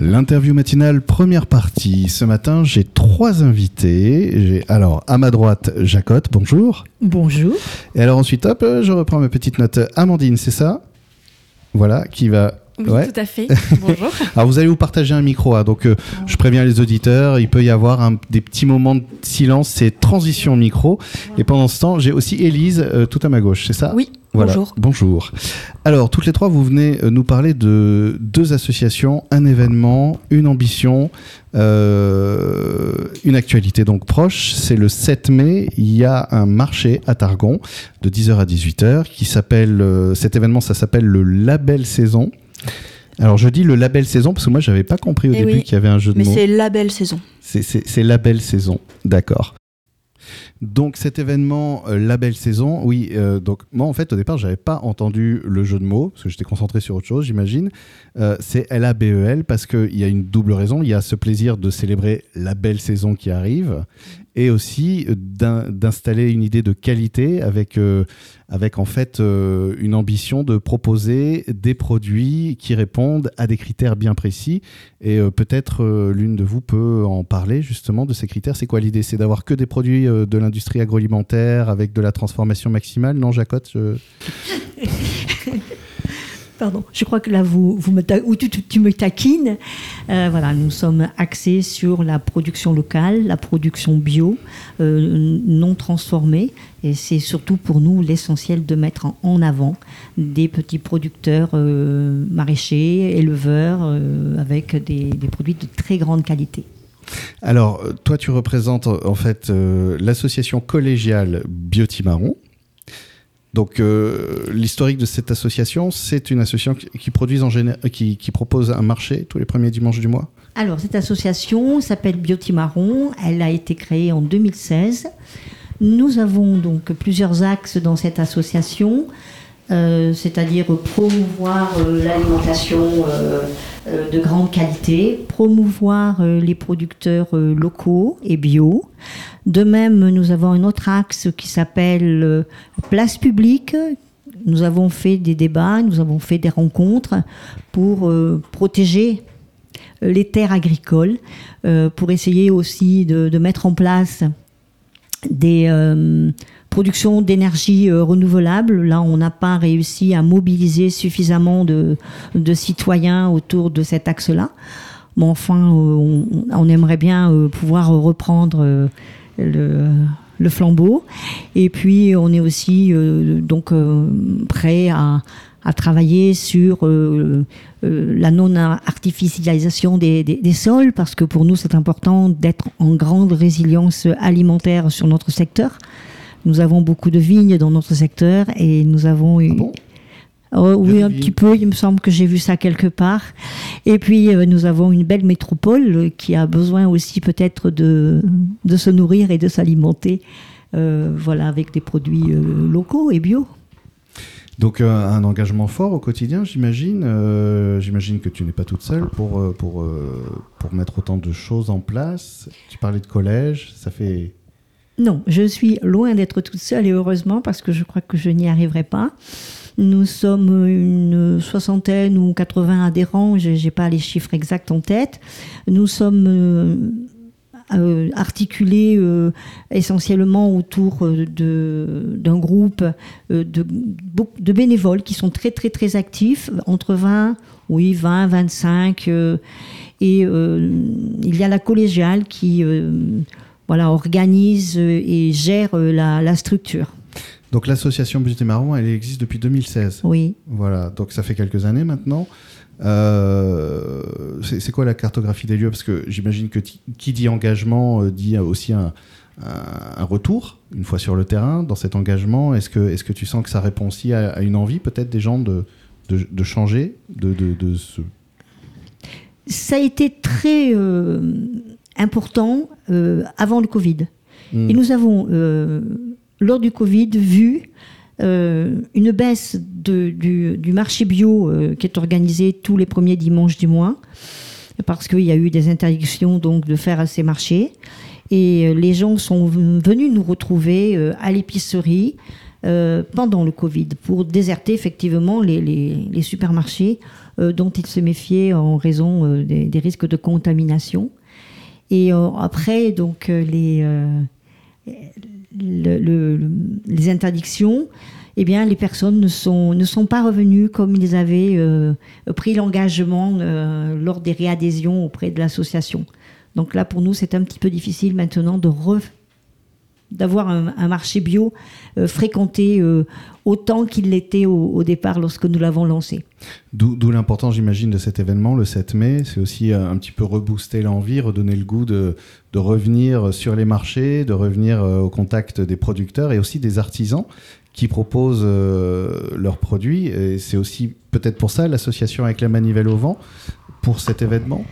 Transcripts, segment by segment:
L'interview matinale, première partie. Ce matin, j'ai trois invités. J'ai alors à ma droite Jacotte, bonjour. Bonjour. Et alors ensuite, hop, je reprends ma petite note. Amandine, c'est ça? Voilà, qui va oui, Ouais. tout à fait. Bonjour. Alors vous allez vous partager un micro, hein, donc euh, je préviens les auditeurs, il peut y avoir un- des petits moments de silence, c'est transition micro. Et pendant ce temps, j'ai aussi Élise euh, tout à ma gauche, c'est ça? Oui, Voilà. bonjour. Bonjour. Alors, toutes les trois, vous venez euh, nous parler de deux associations, un événement, une ambition, euh, une actualité donc proche. C'est le 7 mai, il y a un marché à Targon de 10h à 18h qui s'appelle, euh, cet événement, ça s'appelle le Label Saison. Alors, je dis le Label Saison parce que moi, j'avais pas compris au Eh début oui, qu'il y avait un jeu de Mais mots. c'est la belle saison. C'est- C'est c'est la belle saison, d'accord. Donc cet événement, euh, la belle saison, oui. euh, donc moi en fait au départ j'avais pas entendu le jeu de mots parce que j'étais concentré sur autre chose, j'imagine. Euh, c'est L-A-B-E-L parce qu'il y a une double raison. Il y a ce plaisir de célébrer la belle saison qui arrive et aussi euh, d'in- d'installer une idée de qualité avec euh, avec en fait euh, une ambition de proposer des produits qui répondent à des critères bien précis. Et peut-être l'une de vous peut en parler justement de ces critères. C'est quoi l'idée? C'est d'avoir que des produits de l'industrie agroalimentaire avec de la transformation maximale? Non, Jacotte Pardon, je crois que là, vous, vous me, ou tu, me taquines. Euh, voilà, nous sommes axés sur la production locale, la production bio, euh, non transformée. Et c'est surtout pour nous l'essentiel de mettre en, avant des petits producteurs euh, maraîchers, éleveurs, avec des, produits de très grande qualité. Alors, toi, tu représentes en fait l'association collégiale Biotimaron. Donc, euh, l'historique de cette association, c'est une association qui, en qui, propose un marché tous les premiers dimanches du mois. Alors, cette association s'appelle Biotimaron. Elle a été créée en 2016. Nous avons donc plusieurs axes dans cette association, euh, c'est-à-dire promouvoir euh, l'alimentation de grande qualité, promouvoir euh, les producteurs euh, locaux et bio. De même, nous avons un autre axe qui s'appelle euh, place publique. Nous avons fait des débats, nous avons fait des rencontres pour euh, protéger les terres agricoles, euh, pour essayer aussi de, mettre en place des euh, productions d'énergie euh, renouvelable. Là, on n'a pas réussi à mobiliser suffisamment de, citoyens autour de cet axe-là. Mais enfin, euh, on, aimerait bien euh, pouvoir reprendre le, flambeau. Et puis, on est aussi donc prêt à, travailler sur la non-artificialisation des sols, parce que pour nous, c'est important d'être en grande résilience alimentaire sur notre secteur. Nous avons beaucoup de vignes dans notre secteur et nous avons eu... Ah bon? Oh, oui, un petit peu. Il me semble que j'ai vu ça quelque part. Et puis, euh, nous avons une belle métropole euh, qui a besoin aussi peut-être de, de se nourrir et de s'alimenter, euh, voilà, avec des produits locaux et bio. Donc, un engagement fort au quotidien, j'imagine. J'imagine que tu n'es pas toute seule pour, pour, pour mettre autant de choses en place. Tu parlais de collège, ça fait... Non, je suis loin d'être toute seule et heureusement parce que je crois que je n'y arriverai pas. Nous sommes une soixantaine ou 80 adhérents, je n'ai pas les chiffres exacts en tête. Nous sommes euh, euh, articulés euh, essentiellement autour d'un groupe de, de bénévoles qui sont très très très actifs, entre 20, oui 20, 25. euh, et il y a la collégiale qui voilà, organise euh, et gère euh, la, la structure. Donc, l'association Beauté Marron, elle existe depuis 2016. Oui. Voilà, donc ça fait quelques années maintenant. Euh, c'est quoi la cartographie des lieux? Parce que j'imagine que qui dit engagement euh, dit aussi un, retour, une fois sur le terrain, dans cet engagement. Est-ce que, est que tu sens que ça répond aussi à, à une envie peut-être des gens de, de, de changer, de, de, de se... Ça a été très euh, important euh, avant le Covid. Hmm. Et nous avons, euh, lors du Covid, vu euh, une baisse de- du, du marché bio qui est organisé tous les premiers dimanches du mois, parce qu'il y a eu des interdictions donc, de faire ces marchés. Et les gens sont venus nous retrouver à l'épicerie, pendant le Covid pour déserter effectivement les, supermarchés dont ils se méfiaient en raison des, risques de contamination. Et après, donc, les, les interdictions, eh bien, les personnes ne sont, ne sont pas revenues comme ils avaient euh, pris l'engagement euh, lors des réadhésions auprès de l'association. Donc là, pour nous, c'est un petit peu difficile maintenant de d'avoir un, marché bio euh, fréquenté autant qu'il l'était au, départ lorsque nous l'avons lancé. D'où l'importance, j'imagine, de cet événement le 7 mai. C'est aussi un petit peu rebooster l'envie, redonner le goût de, de, revenir sur les marchés, de revenir au contact des producteurs et aussi des artisans qui proposent euh, leurs produits. Et c'est aussi peut-être pour ça l'association avec la manivelle au vent pour cet événement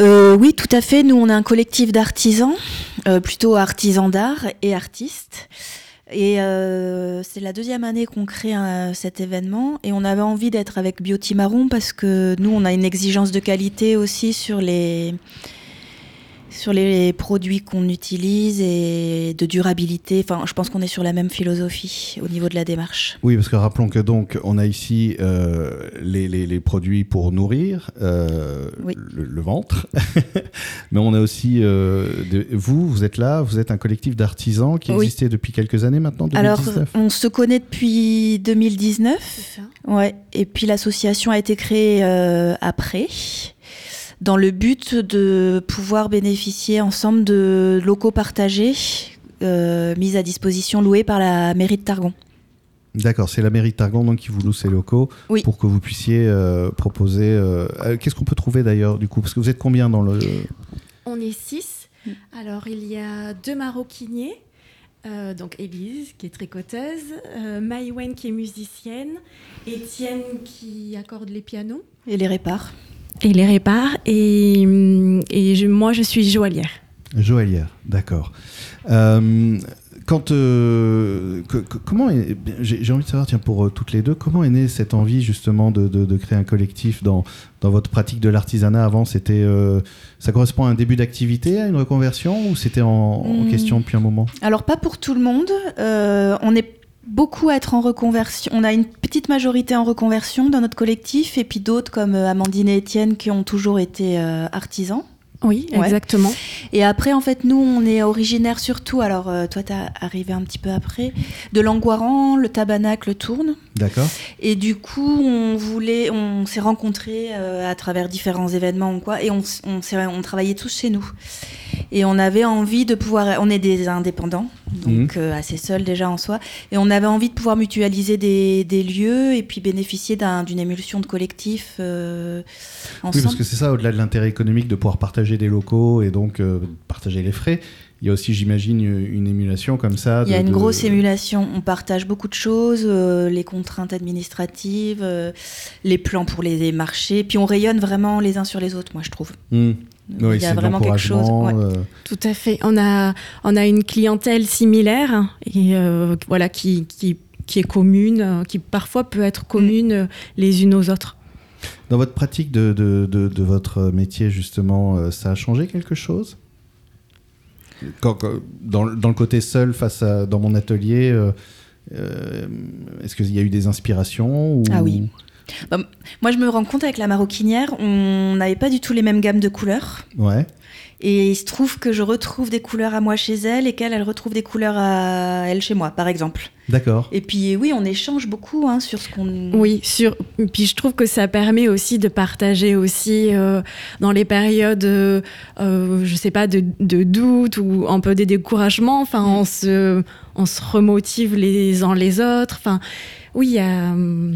euh, Oui, tout à fait. Nous, on a un collectif d'artisans, euh, plutôt artisans d'art et artistes. Et c'est la deuxième année qu'on crée cet événement. Et on avait envie d'être avec Biotimaron parce que nous, on a une exigence de qualité aussi sur les sur les produits qu'on utilise et de durabilité. Enfin, je pense qu'on est sur la même philosophie au niveau de la démarche. Oui, parce que rappelons que donc on a ici euh, les, les, produits pour nourrir euh, le, ventre, mais on a aussi euh, vous. Vous êtes là, vous êtes un collectif d'artisans qui existait depuis quelques années maintenant. 2019. Alors, on se connaît depuis 2019. Ouais. Et puis l'association a été créée après dans le but de pouvoir bénéficier ensemble de locaux partagés euh, mis à disposition, loués par la mairie de Targon. D'accord, c'est la mairie de Targon donc, qui vous loue ces locaux pour que vous puissiez euh, proposer. Euh, Qu'est-ce qu'on peut trouver d'ailleurs du coup? Parce que vous êtes combien dans le. On est six. Alors il y a deux maroquiniers. donc Élise qui est tricoteuse, Maïwen qui est musicienne, Étienne qui accorde les pianos. Et les répare et les répare. Et, et moi, je suis joaillière. Joaillière, d'accord. Euh, quand, euh, comment j'ai envie de savoir, tiens, pour euh, toutes les deux, comment est née cette envie justement de, de, créer un collectif dans, dans votre pratique de l'artisanat? Avant C'était, ça correspond à un début d'activité, à une reconversion, ou c'était en, en, hmm. question depuis un moment? Alors pas pour tout le monde. on est beaucoup à être en reconversion. On a une petite majorité en reconversion dans notre collectif et puis d'autres comme euh, Amandine et Étienne qui ont toujours été euh, artisans. Oui, exactement. Et après, en fait, nous, on est originaire surtout, alors euh, toi, tu es arrivé un petit peu après, de Langoiran, le Tabernacle tourne. D'accord. Et du coup, on voulait, on s'est rencontrés à travers différents événements ou quoi, et on, on, on travaillait tous chez nous. Et on avait envie de pouvoir. On est des indépendants, donc mhm. euh, assez seuls déjà en soi. Et on avait envie de pouvoir mutualiser des, des lieux et puis bénéficier d'une émulsion de collectif euh, ensemble. Oui, parce que c'est ça, au-delà de l'intérêt économique de pouvoir partager des locaux et donc euh, partager les frais. Il y a aussi, j'imagine, une émulation comme ça. Il y a une grosse émulation. On partage beaucoup de choses, les contraintes administratives, les plans pour les marchés. Puis on rayonne vraiment les uns sur les autres, moi, je trouve. Hmm il y a vraiment quelque chose. Euh. Tout à fait. On a, on a une clientèle similaire et euh, voilà qui, qui, qui, est commune, euh, qui parfois peut être commune les unes aux autres. Dans votre pratique de, de, de, votre métier, justement, ça a changé quelque chose? Quand, dans, dans, le côté seul, face à dans mon atelier, est-ce qu'il y a eu des inspirations ou... Ah oui. Bah, moi, je me rends compte avec la maroquinière, on n'avait pas du tout les mêmes gammes de couleurs. Ouais. Et il se trouve que je retrouve des couleurs à moi chez elle et qu'elle, elle retrouve des couleurs à elle chez moi, par exemple. D'accord. Et puis oui, on échange beaucoup hein, sur ce qu'on. Oui, sur. Puis je trouve que ça permet aussi de partager aussi euh, dans les périodes, euh, euh, je sais pas, de, de, doute ou un peu des découragements. Enfin, on se, on se remotive les uns les autres. Enfin, oui, euh,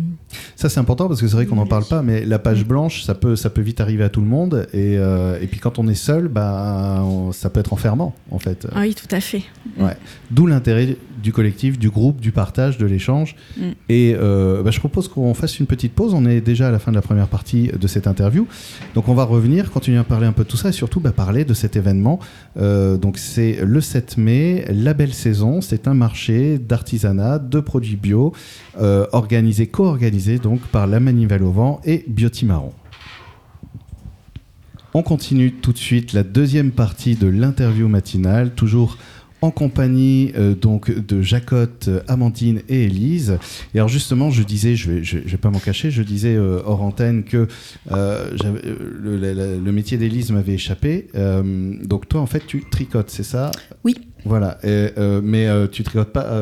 Ça, c'est important parce que c'est vrai qu'on n'en parle pas, mais la page blanche, ça peut, ça peut vite arriver à tout le monde. Et, euh, et puis quand on est seul, bah, ça peut être enfermant, en fait. Ah oui, tout à fait. Ouais. D'où l'intérêt du collectif, du groupe, du partage, de l'échange. Mm. Et euh, bah, je propose qu'on fasse une petite pause. On est déjà à la fin de la première partie de cette interview. Donc on va revenir, continuer à parler un peu de tout ça et surtout bah, parler de cet événement. Euh, donc c'est le 7 mai, la belle saison. C'est un marché d'artisanat, de produits bio, euh, organisé, co-organisé donc par la Manivelle au vent et Biotimaron. On continue tout de suite la deuxième partie de l'interview matinale, toujours en compagnie euh, donc de Jacotte, Amandine et Élise. Et alors justement, je disais, je vais, je, vais pas m'en cacher, je disais euh, hors antenne que euh, le, le, le, métier d'Élise m'avait échappé. donc toi, en fait, tu tricotes, c'est ça? Oui. Voilà, mais tu tricotes pas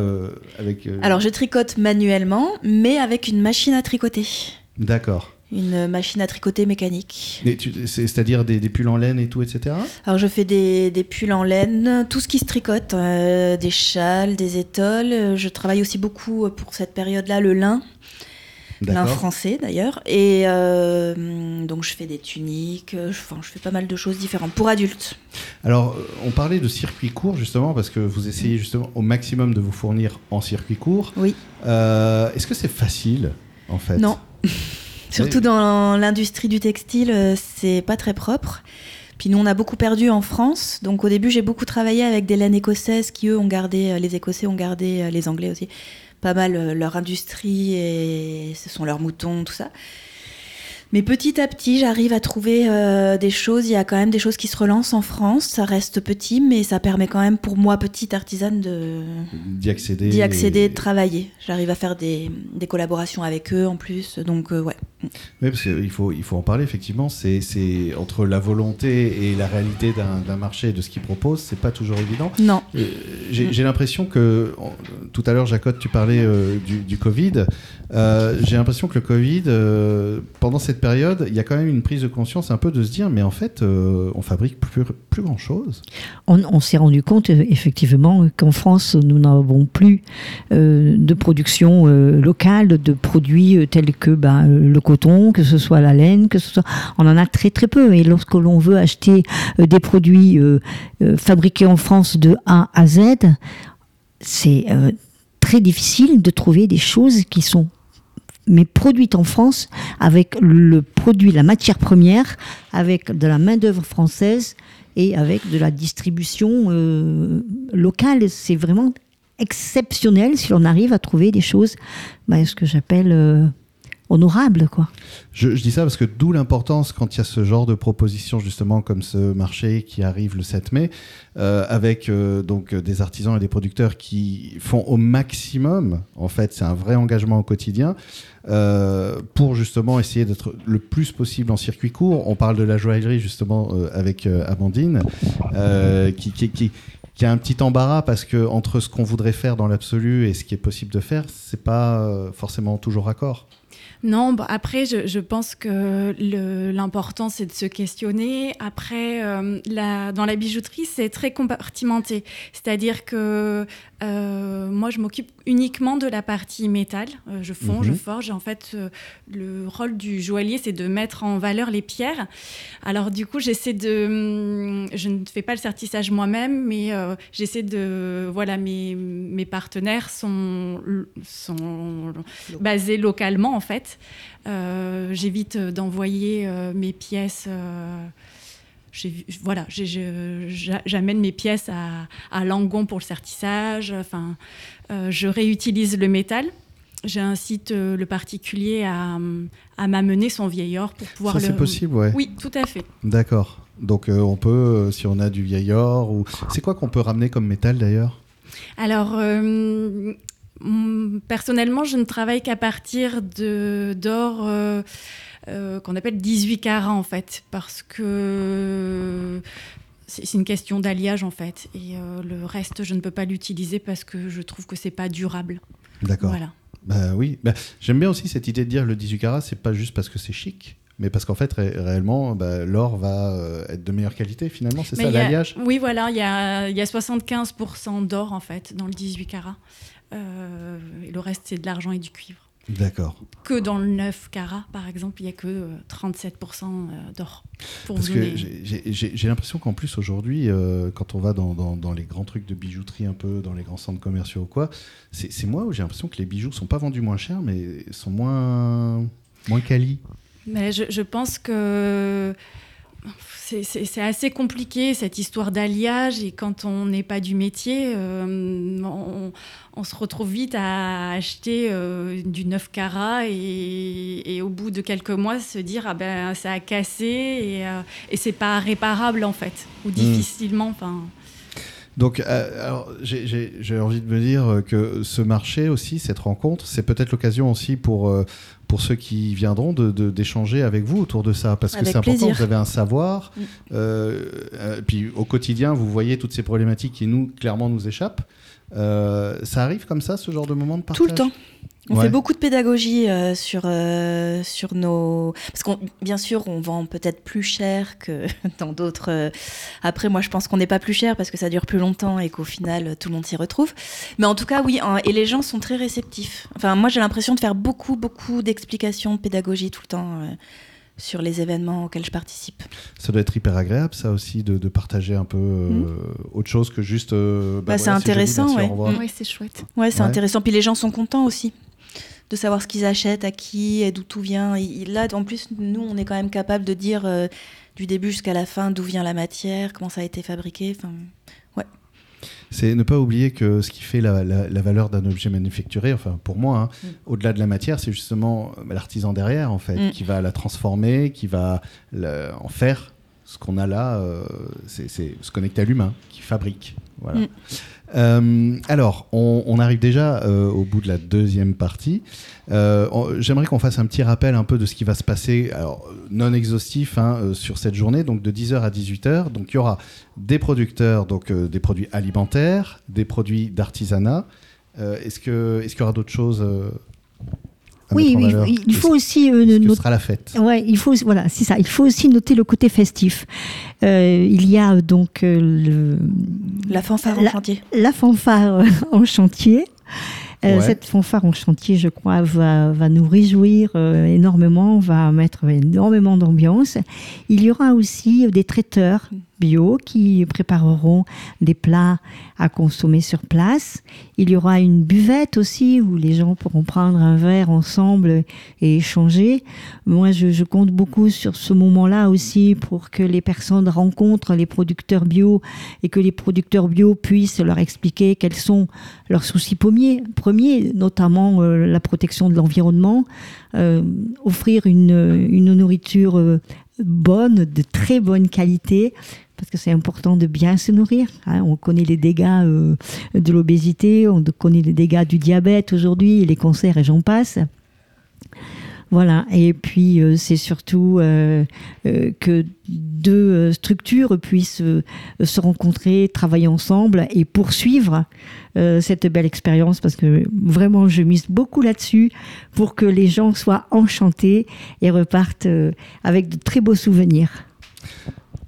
avec. Alors je tricote manuellement, mais avec une machine à tricoter. D'accord. Une machine à tricoter mécanique. C'est-à-dire des, pulls en laine et tout, etc. Alors je fais des, pulls en laine, tout ce qui se tricote, euh, des châles, des étoiles. Je travaille aussi beaucoup euh, pour cette période-là le lin. Lin français d'ailleurs. Et euh, donc je fais des tuniques, enfin, je fais pas mal de choses différentes pour adultes. Alors on parlait de circuit court justement parce que vous essayez justement au maximum de vous fournir en circuit court. Oui. Est-ce que c'est facile en fait? Non. Surtout dans l'industrie du textile, euh, c'est pas très propre. Puis nous, on a beaucoup perdu en France. Donc au début, j'ai beaucoup travaillé avec des laines écossaises qui, eux, ont gardé, euh, les Écossais ont gardé, euh, les Anglais aussi, pas mal leur industrie et ce sont leurs moutons, tout ça. Mais petit à petit, j'arrive à trouver euh, des choses. Il y a quand même des choses qui se relancent en France. Ça reste petit, mais ça permet quand même pour moi, petite artisane, de d'y accéder, d'y accéder, de travailler. J'arrive à faire des, des, collaborations avec eux en plus. Donc euh, ouais. Oui, parce qu'il faut il faut en parler effectivement. C'est c'est entre la volonté et la réalité d'un marché de ce qu'ils proposent, c'est pas toujours évident. Non. Euh, j'ai l'impression que tout à l'heure, Jacotte, tu parlais du, du, Covid. j'ai l'impression que le Covid, pendant cette période, il y a quand même une prise de conscience un peu de se dire, mais en fait, euh, on fabrique plus, plus grand-chose. On, s'est rendu compte euh, effectivement qu'en France, nous n'avons plus euh, de production locale de produits tels que ben, le que ce soit la laine, que ce soit... On en a très très peu. Et lorsque l'on veut acheter des produits fabriqués en France de A à Z, c'est très difficile de trouver des choses qui sont mais produite en France avec le produit, la matière première, avec de la main-d'œuvre française et avec de la distribution euh, locale. C'est vraiment exceptionnel si on arrive à trouver des choses, bah, ce que j'appelle euh, honorable. Quoi. Je, dis ça parce que d'où l'importance quand il y a ce genre de proposition justement comme ce marché qui arrive le 7 mai, euh, avec euh, donc des artisans et des producteurs qui font au maximum, en fait c'est un vrai engagement au quotidien, euh, pour justement essayer d'être le plus possible en circuit court. On parle de la joaillerie justement avec Amandine, qui, a un petit embarras parce que entre ce qu'on voudrait faire dans l'absolu et ce qui est possible de faire, c'est pas forcément toujours raccord. Non, bah, après, je, pense que l'important, c'est de se questionner. Après, euh, dans la bijouterie, c'est très compartimenté. C'est-à-dire que euh, moi, je m'occupe uniquement de la partie métal. Euh, je fonds, je mhm. forge. En fait, le rôle du joaillier, c'est de mettre en valeur les pierres. Alors, du coup, j'essaie de... Hum, je ne fais pas le sertissage moi-même, mais j'essaie de... Voilà, mes, mes partenaires sont, sont basés localement, en fait. Euh, j'évite d'envoyer euh, mes pièces. Euh, voilà, j'amène mes pièces à, à, Langon pour le sertissage. Enfin, je réutilise le métal. J'incite le particulier à, à m'amener son vieil or pour pouvoir Ça, le. C'est possible, ouais. Oui, tout à fait. D'accord. Donc on peut, si on a du vieil or, ou c'est quoi qu'on peut ramener comme métal d'ailleurs? Alors, personnellement, je ne travaille qu'à partir d'or euh, euh, qu'on appelle 18 carats en fait, parce que c'est une question d'alliage en fait, et euh, le reste, je ne peux pas l'utiliser parce que je trouve que c'est pas durable. D'accord. Voilà. Bah oui, bah, j'aime bien aussi cette idée de dire le 18 carats, c'est pas juste parce que c'est chic, mais parce qu'en fait, réellement, bah, l'or va être de meilleure qualité finalement, c'est ça l'alliage? Oui, voilà, il y a, y a 75% d'or en fait dans le 18 carats. Euh, et le reste, c'est de l'argent et du cuivre. D'accord. Que dans le 9 carats, par exemple, il n'y a que 37% euh, euh, d'or. Parce que j'ai l'impression qu'en plus, aujourd'hui, quand on va dans, dans, les grands trucs de bijouterie, un peu, dans les grands centres commerciaux ou quoi, c'est moi où j'ai l'impression que les bijoux sont pas vendus moins cher, mais sont moins, moins quali. Mais je, je pense que c'est assez compliqué cette histoire d'alliage et quand on n'est pas du métier, euh, on, se retrouve vite à acheter euh, du 9 carats et, au bout de quelques mois se dire ah ben ça a cassé et, euh, et c'est pas réparable en fait ou hmm. difficilement. Enfin. Donc, euh, alors, j'ai- j'ai j'ai envie de me dire que ce marché aussi, cette rencontre, c'est peut-être l'occasion aussi pour, euh, pour ceux qui viendront de- de- d'échanger avec vous autour de ça. Parce que c'est important, vous avez un savoir. Mm. euh, puis au quotidien, vous voyez toutes ces problématiques qui, nous, clairement, nous échappent. Euh, ça arrive comme ça, ce genre de moment de partage Tout le temps. On Ouais. fait beaucoup de pédagogie euh, sur, euh, sur nos... Parce qu'on, bien sûr, on vend peut-être plus cher que dans d'autres... Après, moi, je pense qu'on n'est pas plus cher parce que ça dure plus longtemps et qu'au final, tout le monde s'y retrouve. Mais en tout cas, oui, hein, et les gens sont très réceptifs. Enfin, moi, j'ai l'impression de faire beaucoup, beaucoup d'explications, de pédagogie tout le temps sur les événements auxquels je participe. Ça doit être hyper agréable, ça aussi, de, de partager un peu euh, Mm. autre chose que juste. euh, Bah, c'est joli, intéressant, merci, au ouais. Mm. Ouais, c'est chouette. Ouais, c'est Ouais. intéressant. Puis les gens sont contents aussi de savoir ce qu'ils achètent, à qui, et d'où tout vient. Et là, en plus, nous, on est quand même capable de dire euh, du début jusqu'à la fin d'où vient la matière, comment ça a été fabriqué. Enfin, C'est ne pas oublier que ce qui fait la, la- la valeur d'un objet manufacturé, enfin pour moi, hein, Mm. au-delà de la matière, c'est justement euh, l'artisan derrière, en fait, Mm. qui va la transformer, qui va en faire ce qu'on a là, euh, c'est c'est se connecter à l'humain, qui fabrique. Voilà. Mm. Euh, alors, on, on arrive déjà euh, au bout de la deuxième partie. Euh, J'aimerais qu'on fasse un petit rappel un peu de ce qui va se passer, alors non exhaustif, hein, sur cette journée, donc de 10h à 18h. Donc il y aura des producteurs, donc des produits alimentaires, des produits d'artisanat. Est-ce qu'il y aura d'autres choses Oui, valeur il faut aussi euh, noter. sera la fête. Ouais, il faut voilà, c'est ça. Il faut aussi noter le côté festif. Euh, il y a euh, donc euh, le, la fanfare en chantier. la fanfare en chantier. Euh, Ouais. Cette fanfare en chantier, je crois, va, va nous réjouir euh, énormément, va mettre énormément d'ambiance. Il y aura aussi des traiteurs bio qui prépareront des plats à consommer sur place. Il y aura une buvette aussi où les gens pourront prendre un verre ensemble et échanger. Moi, je, compte beaucoup sur ce moment-là aussi pour que les personnes rencontrent les producteurs bio et que les producteurs bio puissent leur expliquer quels sont leurs soucis premiers, premiers notamment euh, la protection de l'environnement, euh, offrir une, une nourriture euh, bonne, de très bonne qualité, parce que c'est important de bien se nourrir. hein. On connaît les dégâts euh, de l'obésité, on connaît les dégâts du diabète aujourd'hui, les cancers et j'en passe. Voilà, et puis euh, c'est surtout euh, euh, que deux structures puissent se rencontrer, travailler ensemble et poursuivre cette belle expérience parce que vraiment je mise beaucoup là-dessus pour que les gens soient enchantés et repartent avec de très beaux souvenirs.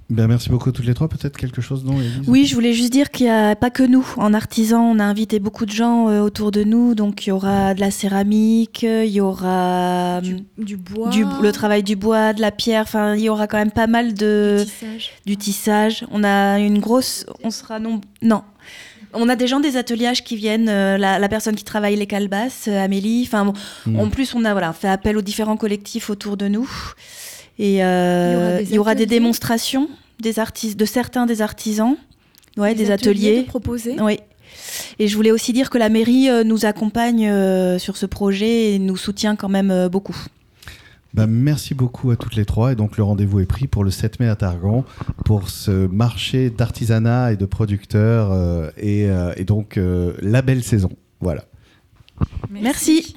Ben, merci beaucoup toutes les trois. Peut-être quelque chose, non, Élise Oui, je voulais juste dire qu'il n'y a pas que nous. En artisan, on a invité beaucoup de gens euh, autour de nous. Donc, il y aura de la céramique, il y aura Du, hum, du bois. du- le travail du bois, de la pierre. Enfin, il y aura quand même pas mal de... du tissage. du tissage. On a une grosse. On sera non. Non. On a des gens des ateliers qui viennent, euh, la, la personne qui travaille les calebasses, euh, Amélie. Enfin, bon, Mm. en plus, on a voilà, fait appel aux différents collectifs autour de nous. Et euh, Il y aura des des ateliers démonstrations des artistes, de certains des artisans, ouais, des, de ateliers. proposer. Oui. Et je voulais aussi dire que la mairie euh, nous accompagne euh, sur ce projet et nous soutient quand même beaucoup. Ben, merci beaucoup à toutes les trois. Et donc, le rendez-vous est pris pour le 7 mai à Targon pour ce marché d'artisanat et de producteurs. euh, et, euh, et donc, euh, la belle saison. Voilà. Merci. Merci.